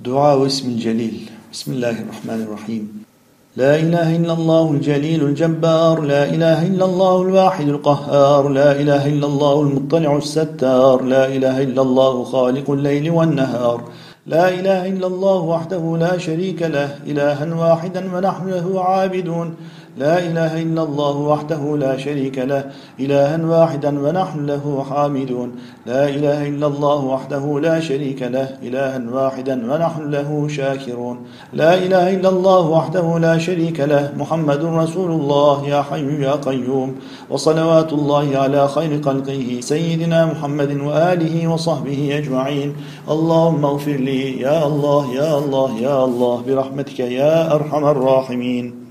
دعاء اسم الجليل بسم الله الرحمن الرحيم. لا إله إلا الله الجليل الجبار لا إله إلا الله الواحد القهار لا إله إلا الله المطلع الستار لا إله إلا الله خالق الليل والنهار. لا إله إلا الله وحده لا شريك له إلها واحدا ونحن له عابدون. لا إله إلا الله وحده لا شريك له إلها واحدا ونحن له حامدون. لا إله إلا الله وحده لا شريك له إلها واحدا ونحن له شاكرون. لا إله إلا الله وحده لا شريك له محمد رسول الله يا حي يا قيوم. وصلوات الله على خير خلقه سيدنا محمد وآله وصحبه أجمعين. اللهم اغفر لي يا الله يا الله يا الله برحمتك يا أرحم الراحمين.